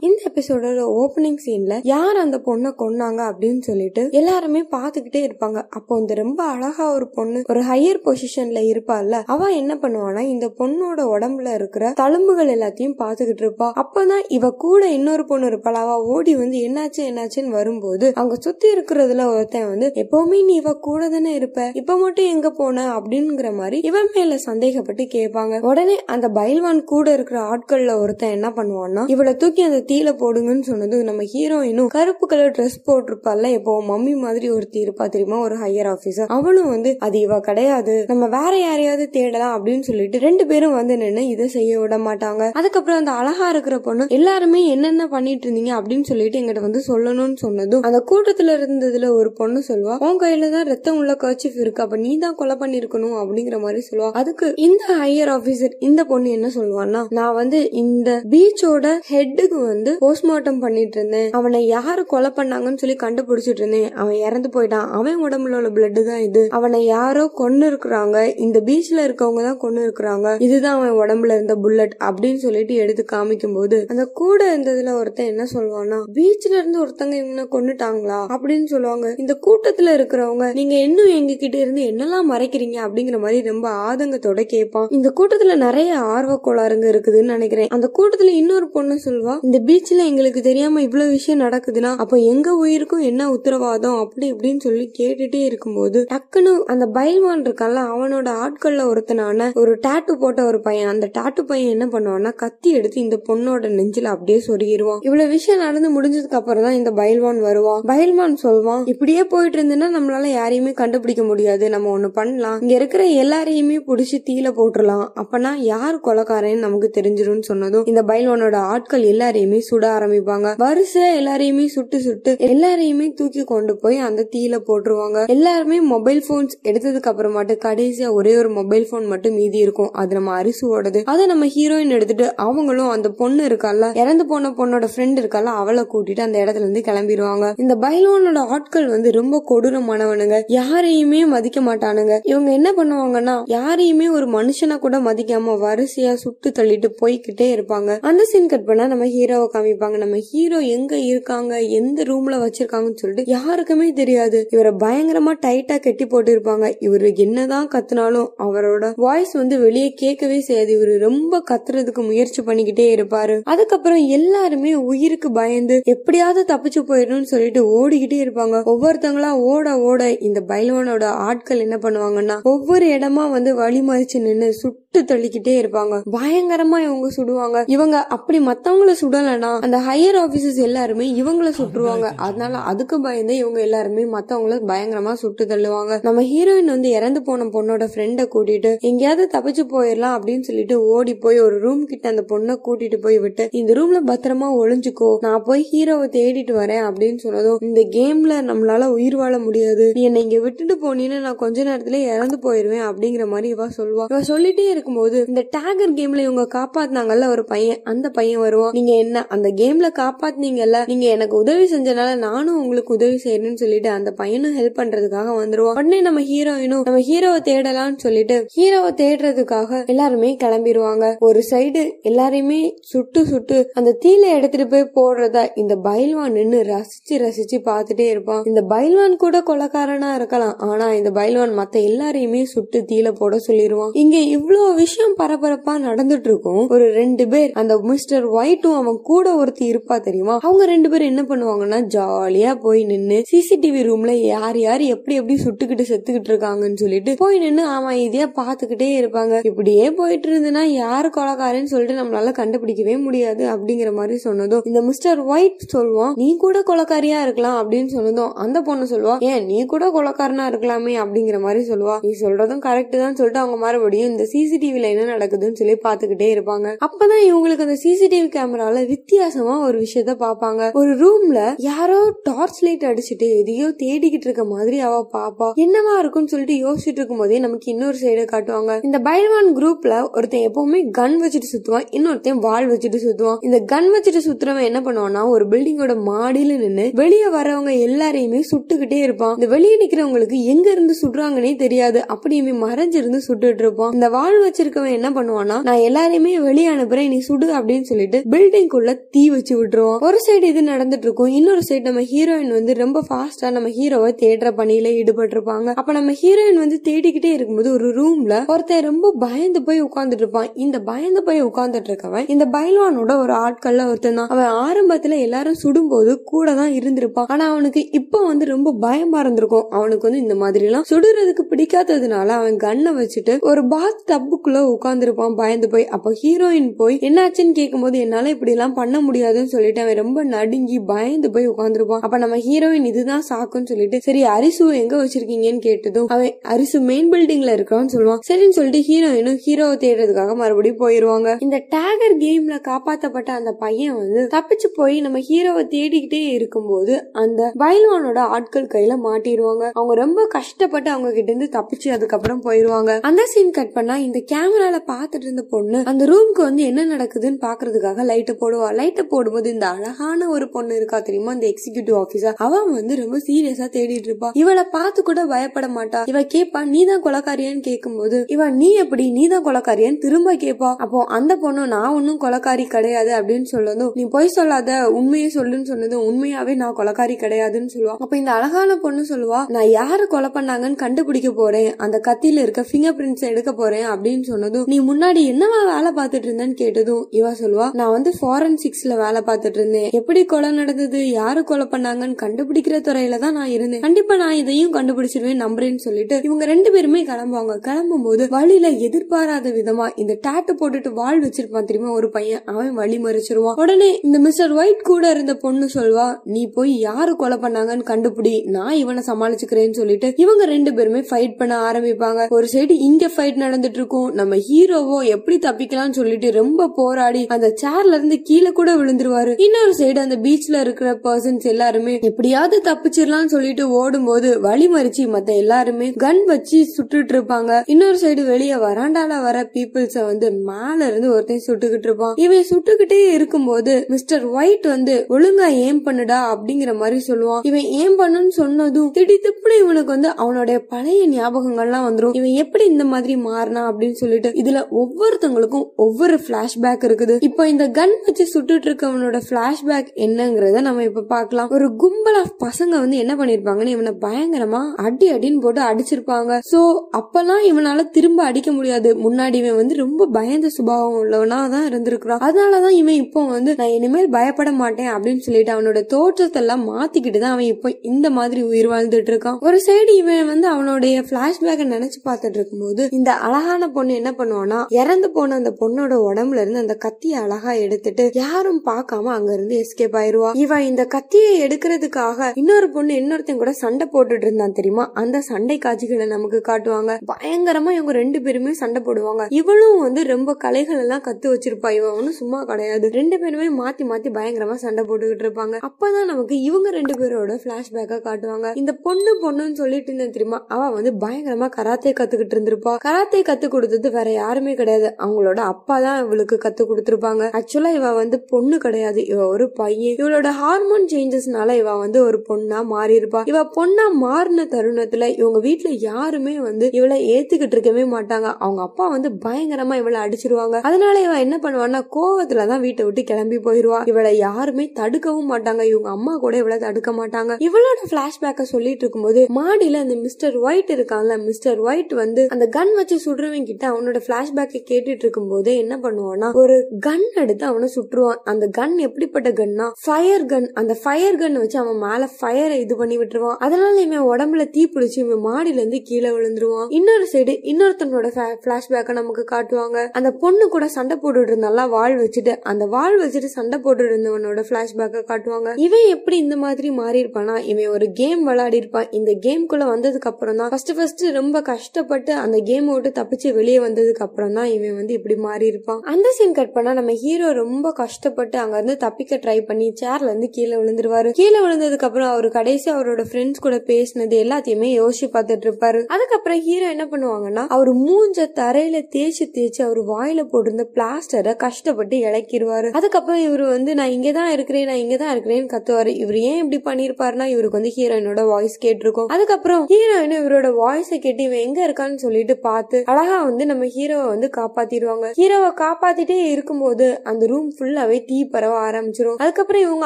இந்த எபிசோடோட ஓப்பனிங் சீன்ல யார் அந்த பொண்ணை கொன்னாங்க அப்படின்னு சொல்லிட்டு எல்லாருமே பாத்துக்கிட்டே இருப்பாங்க. அப்போ இந்த ரொம்ப அழகா ஒரு பொண்ணு ஒரு ஹையர் பொசிஷன்ல இருப்பாள்ல. அவ என்ன பண்ணுவானா இந்த பொண்ணோட உடம்புல இருக்கிற தழும்புகள் எல்லாத்தையும் பாத்துக்கிட்டு இருப்பா. அப்பதான் இவ கூட இன்னொரு பொண்ணு இருப்பாள்? அவ ஓடி வந்து என்னாச்சு என்னாச்சுன்னு வரும்போது அவங்க சுத்தி இருக்கிறதுல ஒருத்தன் வந்து எப்பவுமே நீ இவ கூட தானே இருப்ப? இப்ப மட்டும் எங்க போன? அப்படிங்கிற மாதிரி இவன் மேல சந்தேகப்பட்டு கேட்பாங்க. உடனே அந்த பைல்வான் கூட இருக்கிற ஆட்கள்ல ஒருத்தன் என்ன பண்ணுவான்னா இவளை தூக்கி அந்த தீல போடுங்கன்னு சொன்னது நம்ம ஹீரோயினும் கருப்பு கலர் ட்ரெஸ் போட்டிருப்பால இப்போ மம்மி மாதிரி ஒருத்தி இருப்பா தெரியுமா? ஒரு ஹையர் ஆபீசர் அவளும் வந்து அது இவ கிடையாது. நம்ம வேற யாரையாவது தேடலாம் அப்படின்னு சொல்லிட்டு ரெண்டு பேரும் வந்து நின்று இதை செய்ய விட மாட்டாங்க. அதுக்கப்புறம் அந்த அழகா இருக்கிற பொண்ணு எல்லாருமே என்னென்ன பண்ணிட்டு இருந்தீங்க? அப்படின்னு சொல்லிட்டு எங்கிட்ட வந்து சொல்லணும்னு சொன்னதும் அந்த கூட்டத்துல இருந்ததுல ஒரு பொண்ணு சொல்லுவா உன் கையில தான் ரத்தம் உள்ள கர்ச்சிஃப் இருக்கு. அப்ப நீ தான் கொலை பண்ணிருக்கணும் அப்படிங்கிற மாதிரி சொல்லுவா. அதுக்கு இந்த ஹையர் ஆபீசர் இந்த பொண்ணு என்ன சொல்லுவான்னா நான் வந்து இந்த பீச்சோட ஹெட்டுக்கு வந்து போஸ்ட்மார்ட்டம் பண்ணிட்டு இருந்தேன் அவனை யாரு கொலை பண்ணாங்கன்னு சொல்லி கண்டுபிடிச்சிட்டு இருந்தேன். அவன் இறந்து போயிட்டான். அவன் உடம்புல உள்ள பிளட் தான் இது. அவனை யாரோ கொன்னு இருக்கிறாங்க. இந்த பீச்ல இருக்கவங்க தான் கொன்னு இருக்கிறாங்க. இதுதான் அவன் உடம்புல இருந்த புல்லட் அப்படின்னு சொல்லிட்டு எடுத்து காமிக்கும் போது அந்த கூட இருந்ததுல ஒருத்தன் என்ன சொல்லுவான்னா பீச்ல இருந்து ஒருத்தங்க இவனை கொன்னுட்டாங்களா? அப்படின்னு சொல்லுவாங்க. இந்த கூட்டத்துல இருக்கிறவங்க நீங்க இன்னும் எங்க கிட்ட இருந்து என்னெல்லாம் மறைக்கிறீங்க? அப்படிங்கிற மாதிரி ரொம்ப ஆதங்கத்தோட கேட்பான். இந்த கூட்டத்துல நிறைய ஆர்வ கோளாறுங்க இருக்குதுன்னு நினைக்கிறேன். அந்த கூட்டத்துல இன்னொரு பொண்ணு சொல்வா இந்த பீச்ல எங்களுக்கு தெரியாம இவ்வளவு விஷயம் நடக்குதுன்னா அப்ப எங்க உயிருக்கும் என்ன உத்தரவாதம் அப்படி இப்படின்னு சொல்லி கேட்டுட்டே இருக்கும்போது டக்குன்னு அந்த பைல்வான் இருக்கான்ல அவனோட ஆட்கள்ல ஒருத்தனான ஒரு டாட்டு போட்ட ஒரு பையன் அந்த டாட்டு பையன் என்ன பண்ணுவான்னா கத்தி எடுத்து இந்த பொண்ணோட நெஞ்சில அப்படியே சொருகிடுவான் இவ்வளவு விஷயம் நடந்து முடிஞ்சதுக்கு அப்புறம் தான் இந்த பைல்வான் வருவான். பைல்வான் சொல்வான் இப்படியே போயிட்டு இருந்தேன்னா நம்மளால யாரையுமே கண்டுபிடிக்க முடியாது. நம்ம ஒண்ணு பண்ணலாம். இங்க இருக்கிற எல்லாரையுமே புடிச்சு தீல போட்டுடலாம் அப்பனா யார் கொலக்காரன்னு நமக்கு தெரிஞ்சிரும்னு சொன்னதும் இந்த பைல்வானோட ஆட்கள் எல்லாரையுமே சுட ஆரம்பிப்பாங்க. வரிசை எல்லாரையுமே சுட்டு சுட்டு எல்லாரையுமே தூக்கி கொண்டு போய் அந்த தீல போட்டுருவாங்க. எல்லாருமே மொபைல் போன்ஸ் எடுத்ததுக்கு அப்புறமாட்டு கடைசியா ஒரே ஒரு மொபைல் போன் மட்டும் மீதி இருக்கும். அது நம்ம அரிசுவோடது அதை நம்ம ஹீரோயின் எடுத்துட்டு அவங்களும் அந்த பொண்ணு இருக்கால இறந்து போன பொண்ணோட ஃப்ரெண்ட் இருக்கால அவளை கூட்டிட்டு அந்த இடத்துல இருந்து கிளம்பிடுவாங்க இந்த பைலோனோட ஆட்கள் வந்து ரொம்ப கொடூரமானவனுங்க. யாரையுமே மதிக்க மாட்டானுங்க. இவங்க என்ன பண்ணுவாங்கன்னா யாரையுமே ஒரு மனுஷனை கூட மதிக்காம வரிசையா சுட்டு தள்ளிட்டு போய்கிட்டே இருப்பாங்க. அந்த சீன் கட் பண்ணா நம்ம ஹீரோவை காமிப்பாங்க. நம்ம ஹீரோ எங்க இருக்காங்க? எந்த ரூம்ல வச்சிருக்காங்கன்னு சொல்லிட்டு யாருக்குமே தெரியாது. இவரை பயங்கரமா டைட்டா கட்டி போட்டு இருப்பாங்க இவரு என்னதான் கத்துனாலும் அவரோட வாய்ஸ் வந்து வெளியே கேட்கவே செய்யாது. இவரு ரொம்ப கத்துறதுக்கு முயற்சி பண்ணிக்கிட்டே இருப்பாரு. அதுக்கப்புறம் எல்லாருமே உயிருக்கு பயந்து எப்படியாவது தப்பிச்சு போயிடணும்னு சொல்லிட்டு ஓடிக்கிட்டே இருப்பாங்க. ஒவ்வொருத்தங்களா ஓட ஓட இந்த பைலவனோட ஆட்கள் என்ன பண்ணுவாங்கன்னா ஒவ்வொரு இடமா வந்து வழி மறிச்சு நின்னு சுட்டு தள்ளிக்கிட்டே இருப்பாங்க. பயங்கரமா இவங்க சுடுவாங்க. இவங்க அப்படி மத்தவங்கள சுடலனா அந்த ஹையர் ஆபீசர்ஸ் எல்லாருமே இவங்கள சுட்டுருவாங்க. அதனால அதுக்கு பயந்து இவங்க எல்லாருமே மத்தவங்கள பயங்கரமா சுட்டு தள்ளுவாங்க. நம்ம ஹீரோயின் வந்து இறந்து போன பொண்ணோட ஃப்ரெண்ட கூட்டிட்டு எங்கேயாவது தப்பிச்சு போயிடலாம் அப்படின்னு சொல்லிட்டு ஓடி போய் ஒரு ரூம் கிட்ட அந்த பொண்ணை கூட்டிட்டு போய் விட்டு இந்த ரூம்ல பத்திரமா ஒளிஞ்சுக்கோ. நான் போய் ஹீரோவை தேடிட்டு வரேன் அப்படின்னு சொன்னதும் இந்த கேம்ல நம்மளால உயிர் வாழ முடியாது. நீ என்னை இங்க விட்டுட்டு போனீன்னு நான் கொஞ்ச நேரத்துல இறந்து போயிருவேன் அப்படிங்கிற மாதிரி இவ சொல்லுவா. இவ சொல்லிட்டே இருக்கும்போது இந்த டேகர் கேம்ல இவங்க காப்பாத்தினாங்கல்ல ஒரு பையன் அந்த பையன் வருவான். நீங்க என்ன அந்த கேம்ல காப்பாத்தினீங்கல்ல நீங்க எனக்கு உதவி செஞ்சனால நானும் உங்களுக்கு உதவி செய்யணும்னு சொல்லிட்டு அந்த பையனும் ஹெல்ப் பண்றதுக்காக வந்துருவோம் உடனே நம்ம ஹீரோயினும் நம்ம ஹீரோவை தேடலாம்னு சொல்லிட்டு ஹீரோவை தேடுறதுக்காக எல்லாருமே கிளம்பிடுவாங்க ஒரு சைடு எல்லாரையுமே சுட்டு சுட்டு அந்த தீல எடுத்துட்டு போய் போடுறதா இந்த பைல்வான் நின்னு ரசிச்சு ரசிச்சு பார்த்துட்டே இருப்பான். இந்த பைல்வான் கூட கொலக்காரனா இருக்கலாம் ஆனா இந்த பைல்வான் மத்த எல்லாரையுமே சுட்டு தீல போட சொல்லிடுவான் இங்க இவ்வளவு விஷயம் பரபரப்பா நடந்துட்டு இருக்கும் ஒரு ரெண்டு பேர் அந்த மிஸ்டர் ஒயிட்டும் அவன் கூட ஒருத்தி இருப்பா தெரியுமா? அவங்க ரெண்டு பேரும் என்ன பண்ணுவாங்கன்னா ஜாலியா போய் நின்னு சிசிடிவி ரூம்ல யார் யார் எப்படி எப்படி சுட்டுக்கிட்டு செத்துக்கிட்டு இருக்காங்கன்னு சொல்லிட்டு போய் நின்னு அவன் இதையா பாத்துக்கிட்டே இருப்பாங்க. இப்படியே போயிட்டு இருந்ததுன்னா யாரு கொலைக்காரன்னு சொல்லிட்டு நம்மளால கண்டுபிடிக்கவே முடியாது அப்படிங்கிற மாதிரி சொன்னதும் இந்த மிஸ்டர் ஒயிட் சொல்லுவான் நீ கூட கொலக்காரியா இருக்கலாம் அப்படின்னு சொன்னதும் அந்த பொண்ணு சொல்லுவா ஏன் நீ கூட கொலக்காரனா இருக்கலாமே அப்படிங்கிற மாதிரி சொல்லுவா. நீ சொல்றதும் கரெக்ட் தான் சொல்லிட்டு அவங்க மறுபடியும் இந்த சிசிடிவி சிசிடிவில என்ன நடக்குதுன்னு சொல்லி பாத்துக்கிட்டே இருப்பாங்க. அப்பதான் இவங்களுக்கு அந்த சிசிடிவி கேமரால வித்தியாசமா ஒரு விஷயத்த பாப்பாங்க ஒரு ரூம்ல யாரோ டார்ச் லைட் அடிச்சுட்டு எதையோ தேடிக்கிட்டு இருக்க மாதிரி அவ பாப்பா. என்னவா இருக்கும்னு சொல்லிட்டு யோசிச்சுட்டு இருக்கும் போதே நமக்கு இன்னொரு சைடு காட்டுவாங்க. இந்த பைரவான் குரூப்ல ஒருத்தன் எப்பவுமே கன் வச்சுட்டு சுத்துவான் இன்னொருத்தன் வாள் வச்சுட்டு சுத்துவான். இந்த கன் வச்சுட்டு சுத்துறவன் என்ன பண்ணுவான்னா ஒரு பில்டிங்கோட மாடியில நின்னு வெளியே வரவங்க எல்லாரையுமே சுட்டுக்கிட்டே இருப்பான். இந்த வெளியே நிக்கிறவங்களுக்கு எங்க இருந்து சுடுறாங்கன்னே தெரியாது. அப்படியுமே மறைஞ்சிருந்து சுட்டுட்டு இருப்பான். இந்த வாழ் வச்சிருக்கவன் என்ன பண்ணுவானா நான் எல்லாரையுமே வெளியே அனுப்புறேன் நீ சுடு அப்படின்னு சொல்லிட்டு பில்டிங்குள்ள தீ வச்சு விட்டுருவான். ஒரு சைடு இது நடந்துட்டு இருக்கும் இன்னொரு சைடு நம்ம ஹீரோயின் வந்து ரொம்ப ஃபாஸ்டா நம்ம ஹீரோவை தேடுற பணியில ஈடுபட்டு இருப்பாங்க அப்ப நம்ம ஹீரோயின் வந்து தேடிக்கிட்டே இருக்கும்போது ஒரு ரூம்ல ஒருத்தன் ரொம்ப பயந்து போய் உட்கார்ந்துட்டு இருப்பான் இந்த பயந்து போய் உட்கார்ந்துட்டு இருக்கவன் இந்த பைல்வானோட ஒரு ஆட்கள்ல ஒருத்தன் தான் அவன் ஆரம்பத்துல எல்லாரும் சுடும்போது கூட தான் இருந்திருப்பான். ஆனா அவனுக்கு இப்போ வந்து ரொம்ப பயமா இருந்திருக்கும். அவனுக்கு வந்து இந்த மாதிரி எல்லாம் சுடுறதுக்கு பிடிக்காததுனால அவன் கண்ணை வச்சுட்டு ஒரு பாத் டப்புக்குள்ள உட்காந்துருப்பான் பயந்து போய். அப்போ ஹீரோயின் போய் என்னாச்சுன்னு கேட்கும்போது என்னால இப்படி எல்லாம் பண்ண முடியாதுன்னு சொல்லிட்டு அவன் ரொம்ப நடுங்கி பயந்து போய் உட்காந்துருப்பான் அப்ப நம்ம ஹீரோயின் இதுதான் சாக்குன்னு சொல்லிட்டு சரி அரிசு எங்க வச்சிருக்கீங்கன்னு கேட்டதும் அவன் அரிசு மெயின் பில்டிங்ல இருக்கான்னு சொல்லுவான். சரின்னு சொல்லிட்டு ஹீரோயினும் ஹீரோவை தேடுறதுக்காக மறுபடியும் போயிருவாங்க. இந்த டேகர் கேம்ல காப்பாத்தப்பட்ட அந்த பையன் வந்து தப்பிச்சு போய் நம்ம ஹீரோவை தேடிக்கிட்டே இருக்கும்போது அந்த பைல்வானோட ஆட்கள் கையில மாட்டிடுவாங்க. அவங்க ரொம்ப கஷ்டப்பட்டு அவங்க கிட்ட இருந்து தப்பிச்சு அதுக்கப்புறம் போயிருவாங்க. அந்த சீன் கட் பண்ணா இந்த கேமரால பாத்துட்டு இருந்த பொண்ணு அந்த ரூம்க்கு வந்து என்ன நடக்குதுன்னு பாக்குறதுக்காக லைட்டை போடுவா. லைட்டை போடும்போது இந்த அழகான ஒரு பொண்ணு இருக்கா தெரியுமா? அந்த எக்ஸிகியூட்டிவ் ஆபீசர் அவன் வந்து ரொம்ப சீரியஸா தேடிட்டு இருப்பா. இவளை பார்த்து கூட பயப்பட மாட்டா. இவ கேப்பா நீதான் கொலக்காரியான்னு கேட்கும்போது இவ நீ எப்படி நீதான் கொலக்காரியான்னு திரும்ப கேப்பா. அப்போ அந்த பொண்ணு நான் ஒன்னும் கொலக்காரி கிடையாது அப்படின்னு சொல்லதும் நீ பொய் சொல்லாத உண்மையை சொல்லுன்னு சொன்னதும் உண்மையாவே நான் கொலக்காரி கிடையாதுன்னு சொல்லுவா. அப்ப இந்த அழகான பொண்ணு சொல்லுவா நான் யாரு கொலை பண்ணாங்கன்னு கண்டுபிடிக்க போறேன். அந்த கத்தியில இருக்க ஃபிங்கர் பிரிண்ட்ஸ் எடுக்க போறேன் அப்படின்னு சொன்னதும் நீ முன்னாடி என்னவா வேலை பார்த்துட்டு இருந்தேன்னு கேட்டதும் இவ சொல்லுவா நான் வந்து ஃபாரன்சிக்ஸ்ல வேலை பார்த்துட்டு இருந்தேன். எப்படி கொலை நடந்தது யாரு கொலை பண்ணாங்கன்னு கண்டுபிடிக்கிற துறையில தான் நான் இருந்தேன். கண்டிப்பா நான் இதையும் கண்டுபிடிச்சிருவேன் நம்புறேன்னு சொல்லிட்டு இவங்க ரெண்டு பேருமே கிளம்புவாங்க. கிளம்பும் போது வழியில எதிர்பாராத விதமா இந்த டாட்டு போட்டுட்டு வாழ் வச்சிருப்பான் தெரியுமா ஒரு பையன். அவன் வழி மறிச்சிருவான். உடனே இந்த மிஸ்டர் ஒயிட் கூட இருந்த பொண்ணு சொல்வா நீ போய் யாரு கொலை பண்ணாங்கன்னு கண்டுபிடி. நான் இவனை சமாளிச்சுக்கிறேன்னு சொல்லிட்டு இவங்க ரெண்டு பேருமே ஃபைட் பண்ண ஆரம்பிப்பாங்க. ஒரு சைடு இங்க ஃபைட் நடந்துட்டு இருக்கும் நம்ம ஹீரோவோ எப்படி தப்பிக்கலாம்னு சொல்லிட்டு ரொம்ப போராடி அந்த சேர்ல இருந்து கீழே கூட விழுந்துருவாரு. இன்னொரு சைடு அந்த பீச்ல இருக்கிற பர்சன்ஸ் எல்லாருமே எப்படியாவது தப்பிச்சிடலாம்னு சொல்லிட்டு ஓடும்போது வழி மறிச்சு மத்த எல்லாருமே கன் வச்சு சுட்டுட்டு இருப்பாங்க. இன்னொரு சைடு வெளியே வராண்டால வர பீப்புள்ஸ வந்து மேல இருந்து ஒருத்தன் சுட்டுக்கிட்டு இருப்பான். இவன் சுட்டுக்கிட்டே இருக்கும்போது மிஸ்டர் ஒயிட் வந்து ஒழுங்கா ஏம் பண்ணுடா அப்படிங்கிற மாதிரி சொல்லுவான். இவன் ஏம் பண்ணுன்னு சொன்னதும் திடீர்னு இவனுக்கு வந்து அவனுடைய பழைய ஞாபகங்கள்லாம் வந்துரும். இவன் எப்படி இந்த மாதிரி மாறினா அப்படின்னு சொல்லிட்டு இதுல ஒவ்வொருத்தவங்களுக்கும் ஒவ்வொரு பிளாஷ்பேக் இருக்குது. இப்போ இந்த கன் வச்சு சுட்டுட்டு இருக்கவனோட பிளாஷ்பேக் என்னங்கறத நம்ம இப்ப பாக்கலாம் ஒரு கும்பல் ஆஃப் பசங்க வந்து என்ன பண்ணிருப்பாங்கன்னு இவனை பயங்கரமா அடி அடின்னு போட்டு அடிச்சிருப்பாங்க. சோ அப்பெல்லாம் இவனால திரும்ப அடிக்க முடியாது. முன்னாடி இவன் வந்து ரொம்ப பயந்த சுபாவம் உள்ளவனா தான் இருந்திருக்கிறான். அதனாலதான் இவன் இப்போ வந்து நான் இனிமேல் பயப்பட மாட்டேன் அப்படின்னு சொல்லிட்டு அவனோட தோற்றத்தை எல்லாம் மாத்திக்கிட்டு தான் அவன் இப்போ இந்த மாதிரி உயிர் வாழ்ந்துட்டு இருக்கான். ஒரு சைடு இவன் வந்து அவனுடைய பிளாஷ்பேக்கை நினைச்சு பார்த்துட்டு இருக்கும்போது இந்த அழகான பொண்ணு என்ன பண்ணுவானா இறந்து போன அந்த பொண்ணோட உடம்புல இருந்து அந்த கத்தியை அழகா எடுத்துட்டு யாரும் பார்க்காம அங்க இருந்து எஸ்கேப் ஆயிருவா. இவன் இந்த கத்தியை எடுக்கிறதுக்காக இன்னொரு பொண்ணு இன்னொருத்தன் கூட சண்டை போட்டுட்டு இருந்தான் தெரியுமா? அந்த சண்டை காட்சிகளை நமக்கு காட்டுவாங்க. பயங்கரமா இவங்க ரெண்டு பேருமே சண்டை போடுவாங்க. இவளும் வந்து ரொம்ப கலைகள் எல்லாம் கத்து வச்சிருப்பா. இவ ஒன்னும் சும்மா கிடையாது. ரெண்டு பேருமே மாத்தி மாத்தி பயங்கரமா சண்டை போட்டுக்கிட்டு இருப்பாங்க. அப்பதான் நமக்கு இவங்க ரெண்டு பேரோட பிளாஷ்பேக்கா காட்டுவாங்க. இந்த பொண்ணு பொண்ணுன்னு சொல்லிட்டு இருந்தேன் தெரியுமா? அவ வந்து பயங்கரமா கராத்தே கத்துக்கிட்டு இருந்திருப்பா. கராத்தே கத்து கொடுத்தது வேற யாருமே கிடையாது. அவங்களோட அப்பா தான் இவளுக்கு கத்து கொடுத்துருப்பாங்க. ஆக்சுவலா இவ வந்து பொண்ணு கிடையாது. இவ ஒரு பையன். இவளோட ஹார்மோன் சேஞ்சஸ்னால இவ வந்து ஒரு பொண்ணா மாறி இருப்பா இவ பொண்ணா மாறின தருணத்துல இவங்க வீட்டுல யாருமே வந்து இவளை ஏத்துக்கிட்டு இருக்கவே மாட்டாங்க. அவங்க அப்பா வந்து பயங்கரமா இவளை அடிச்சிருவாங்க. அதனால இவ என்ன பண்ணுவான்னா கோவத்துலதான் வீட்டை விட்டு கிளம்பி போயிருவா. இவளை யாருமே தடுக்கவும் மாட்டாங்க. இவங்க அம்மா கூட இவளை தடுக்க மாட்டாங்க. இவளோட பிளாஷ்பேக்க சொல்லிட்டு இருக்கும்போது மாடியில அந்த மிஸ்டர் ஒயிட் இருக்கான்ல மிஸ்டர் ஒயிட் வந்து அந்த கன் வச்சு சுடுறவங்க கிட்ட அவனோட பிளாஷ்பேக்கை கேட்டுட்டு இருக்கும்போது என்ன பண்ணுவான்னா ஒரு கன் எடுத்து அவனை சுட்டுருவான். அந்த கன் எப்படிப்பட்ட கன்னா ஃபயர் கன் அந்த ஃபயர் கன் வச்சு அவன் மேல ஃபயரை இது பண்ணி விட்டுருவான். அதனால இவன் உடம்புல தீ பிடிச்சி இவன் மாடியில இருந்து கீழே விழுந்துருவான். இன்னொரு சைடு இன்னொருத்தனோட பிளாஷ்பேக்கை நமக்கு காட்டுவாங்க. அந்த பொண்ணு கூட சண்டை போட்டுட்டு இருந்தால வாள் வச்சுட்டு அந்த வாள் வச்சுட்டு சண்டை போட்டுட்டு இருந்தவனோட பிளாஷ்பேக்கை காட்டுவாங்க. இவன் எப்படி இந்த மாதிரி மாறி இருப்பானா இவன் ஒரு கேம் விளையாடி இருப்பான் இந்த கேம்குள்ள வந்ததுக்கு அப்புறம் தான் ஃபர்ஸ்ட் ஃபர்ஸ்ட் ரொம்ப கஷ்டப்பட்டு அந்த கேம் விட்டு தப்பிச்சு வெளியே வந்ததுக்கு அப்புறம் தான் இவன் வந்து இப்படி மாறி இருப்பான். அந்த சீன் கட் பண்ணா நம்ம ஹீரோ ரொம்ப கஷ்டப்பட்டு அங்க இருந்து தப்பிக்க ட்ரை பண்ணி சேர்ல இருந்து கீழே விழுந்துருவாரு. கீழே விழுந்ததுக்கு அப்புறம் அவர் கடைசி அவரோட ஃப்ரெண்ட்ஸ் கூட பேசினது எல்லாத்தையுமே யோசிச்சு பார்த்துட்டு இருப்பாரு. அதுக்கப்புறம் ஹீரோ என்ன பண்ணுவாங்கன்னா அவர் மூஞ்ச தரையில தேய்ச்சி தேய்ச்சி அவர் வாயில போட்டிருந்த பிளாஸ்டரை கஷ்டப்பட்டு இழக்கிடுவாரு அதுக்கப்புறம் இவர் வந்து நான் இங்கதான் இருக்கிறேன் நான் இங்கதான் இருக்கிறேன்னு கத்துவாரு. இவர் ஏன் இப்படி பண்ணிருப்பாருன்னா இவருக்கு வந்து ஹீரோயினோட வாய்ஸ் கேட்டிருக்கும். அதுக்கப்புறம் ஹீரோயின் இவரோட வாய்ஸை கேட்டு இவன் எங்க இருக்கான்னு சொல்லிட்டு பார்த்து அழகா வந்து வந்து நம்ம ஹீரோவை வந்து காப்பாத்திடுவாங்க. ஹீரோவை காப்பாத்திட்டே இருக்கும்போது அந்த ரூம் ஃபுல்லாவே தீ பரவ ஆரம்பிச்சிரும். அதுக்கப்புறம் இவங்க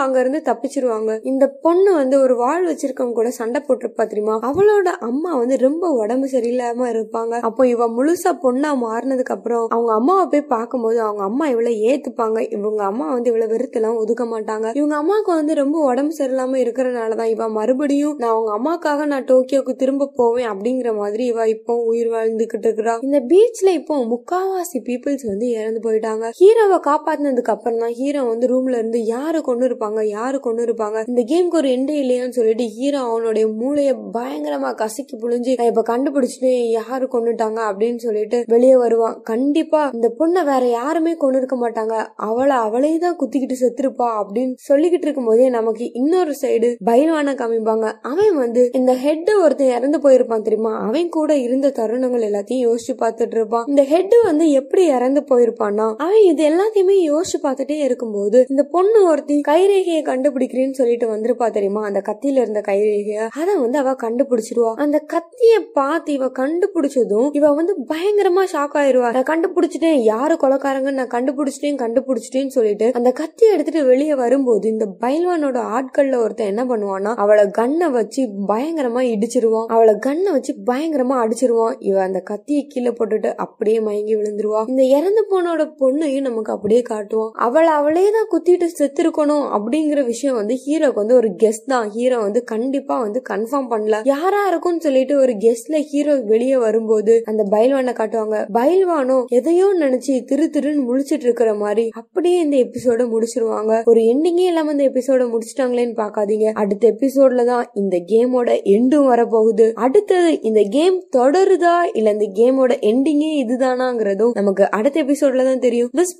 அங்க இருந்து தப்பிச்சிருவாங்க. இந்த பொண்ணு வந்து ஒரு வாழ் வச்சிருக்கவங்க கூட சண்டை போட்டிருப்பா தெரியுமா? அவளோட அம்மா வந்து ரொம்ப உடம்பு சரியில்லாம இருப்பாங்க. அப்போ இவ முழுசா பொண்ணா மாறினதுக்கு அப்புறம் அவங்க அம்மாவை போய் பார்க்கும்போது அவங்க அம்மா இவளை ஏத்துப்பாங்க. இவங்க அம்மா வந்து இவளை வெறுத்தெல்லாம் ஒதுக்க மாட்டாங்க. இவங்க அம்மாவுக்கு வந்து ரொம்ப உடம்பு சரியில்லாம இருக்கிறனாலதான் இவ மறுபடியும் நான் அவங்க அம்மாக்காக நான் டோக்கியோக்கு திரும்ப போவேன் அப்படிங்கிற மாதிரி இவ இப்போ உயிர் வாழ்ந்துகிட்டு இருக்கிறா. இந்த பி பீச்ல இப்போ முக்காவாசி பீப்புள்ஸ் வந்து இறந்து போயிட்டாங்க. ஹீரோவை காப்பாத்தினதுக்கு அப்புறம் தான் ஹீரோ வந்து ரூம்ல இருந்து யாரு கொண்டு இருப்பாங்க யாரு கொண்டு இருப்பாங்க? இந்த கேம்க்கு ஒரு எண்டே இல்லையான்னு சொல்லிட்டு ஹீரோ அவனுடைய மூளைய பயங்கரமா கசக்கி புழிஞ்சு இப்ப கண்டுபிடிச்சிட்டு யாரு கொண்டுட்டாங்க அப்படின்னு சொல்லிட்டு வெளியே வருவான். கண்டிப்பா இந்த பொண்ணை வேற யாருமே கொண்டு இருக்க மாட்டாங்க. அவளை அவளே தான் குத்திக்கிட்டு செத்துருப்பா அப்படின்னு சொல்லிக்கிட்டு இருக்கும் போதே நமக்கு இன்னொரு சைடு பயில்வான காமிப்பாங்க. அவன் வந்து இந்த ஹெட் ஒருத்தன் இறந்து போயிருப்பான் தெரியுமா? அவன் கூட இருந்த தருணங்கள் எல்லாத்தையும் யோசிச்சு பார்த்துட்டு இருப்பான். இந்த ஹெட் வந்து எப்படி இறந்து போயிருப்பான்னா அவன் இது எல்லாத்தையுமே யோசிச்சு பார்த்துட்டே இருக்கும்போது இந்த பொண்ணு ஒருத்தி கைரேகையை கண்டுபிடிக்கிறேன்னு சொல்லிட்டு வந்திருப்பா தெரியுமா? அந்த கத்தியில இருந்த கைரேகைய. அதை வந்து அவ கண்டுபிடிச்சிருவா. அந்த கத்திய பார்த்து இவ கண்டுபிடிச்சதும் இவ வந்து பயங்கரமா ஷாக் ஆயிருவா. நான் கண்டுபிடிச்சிட்டேன். யாரு கொலக்காரங்க நான் கண்டுபிடிச்சிட்டேன் கண்டுபிடிச்சிட்டேன்னு சொல்லிட்டு அந்த கத்தி எடுத்துட்டு வெளியே வரும்போது இந்த பைல்வானோட ஆட்கள்ல ஒருத்தன் என்ன பண்ணுவான்னா அவளை கண்ணை வச்சு பயங்கரமா இடிச்சிருவான். அவளை கண்ணை வச்சு பயங்கரமா அடிச்சிருவான். இவ அந்த கத்தியை கீழே போட்டுட்டு அப்படியே மயங்கி விழுந்துருவா. இந்த இறந்து போனோட பொண்ணையும் நமக்கு அப்படியே காட்டுவான். அவளை அவளே தான் குத்திட்டு செத்துருக்கணும் அப்படிங்கிற விஷயம் வந்து ஹீரோக்கு வந்து ஒரு கெஸ்ட் தான். ஹீரோ வந்து கண்டிப்பா வந்து கன்ஃபார்ம் பண்ணல. யாரா இருக்கும்னு சொல்லிட்டு ஒரு கெஸ்ட்ல ஹீரோ வெளியே வரும்போது அந்த பைல்வானை காட்டுவாங்க. பைல்வானோ எதையோ நினைச்சு திரு திருன்னு முழிச்சிட்டு இருக்கிற மாதிரி அப்படியே இந்த எபிசோட முடிச்சிருவாங்க. ஒரு எண்டிங்கே இல்லாம இந்த எபிசோட முடிச்சிட்டாங்களேன்னு பாக்காதீங்க அடுத்த எபிசோட்ல தான் இந்த கேமோட எண்டும் வரப்போகுது. அடுத்தது இந்த கேம் தொடருதா இல்ல இந்த கேமோட எண்டிங்கே இதுதானாங்கிறதும் நமக்கு அடுத்த எபிசோட்ல தான் தெரியும். பஸ்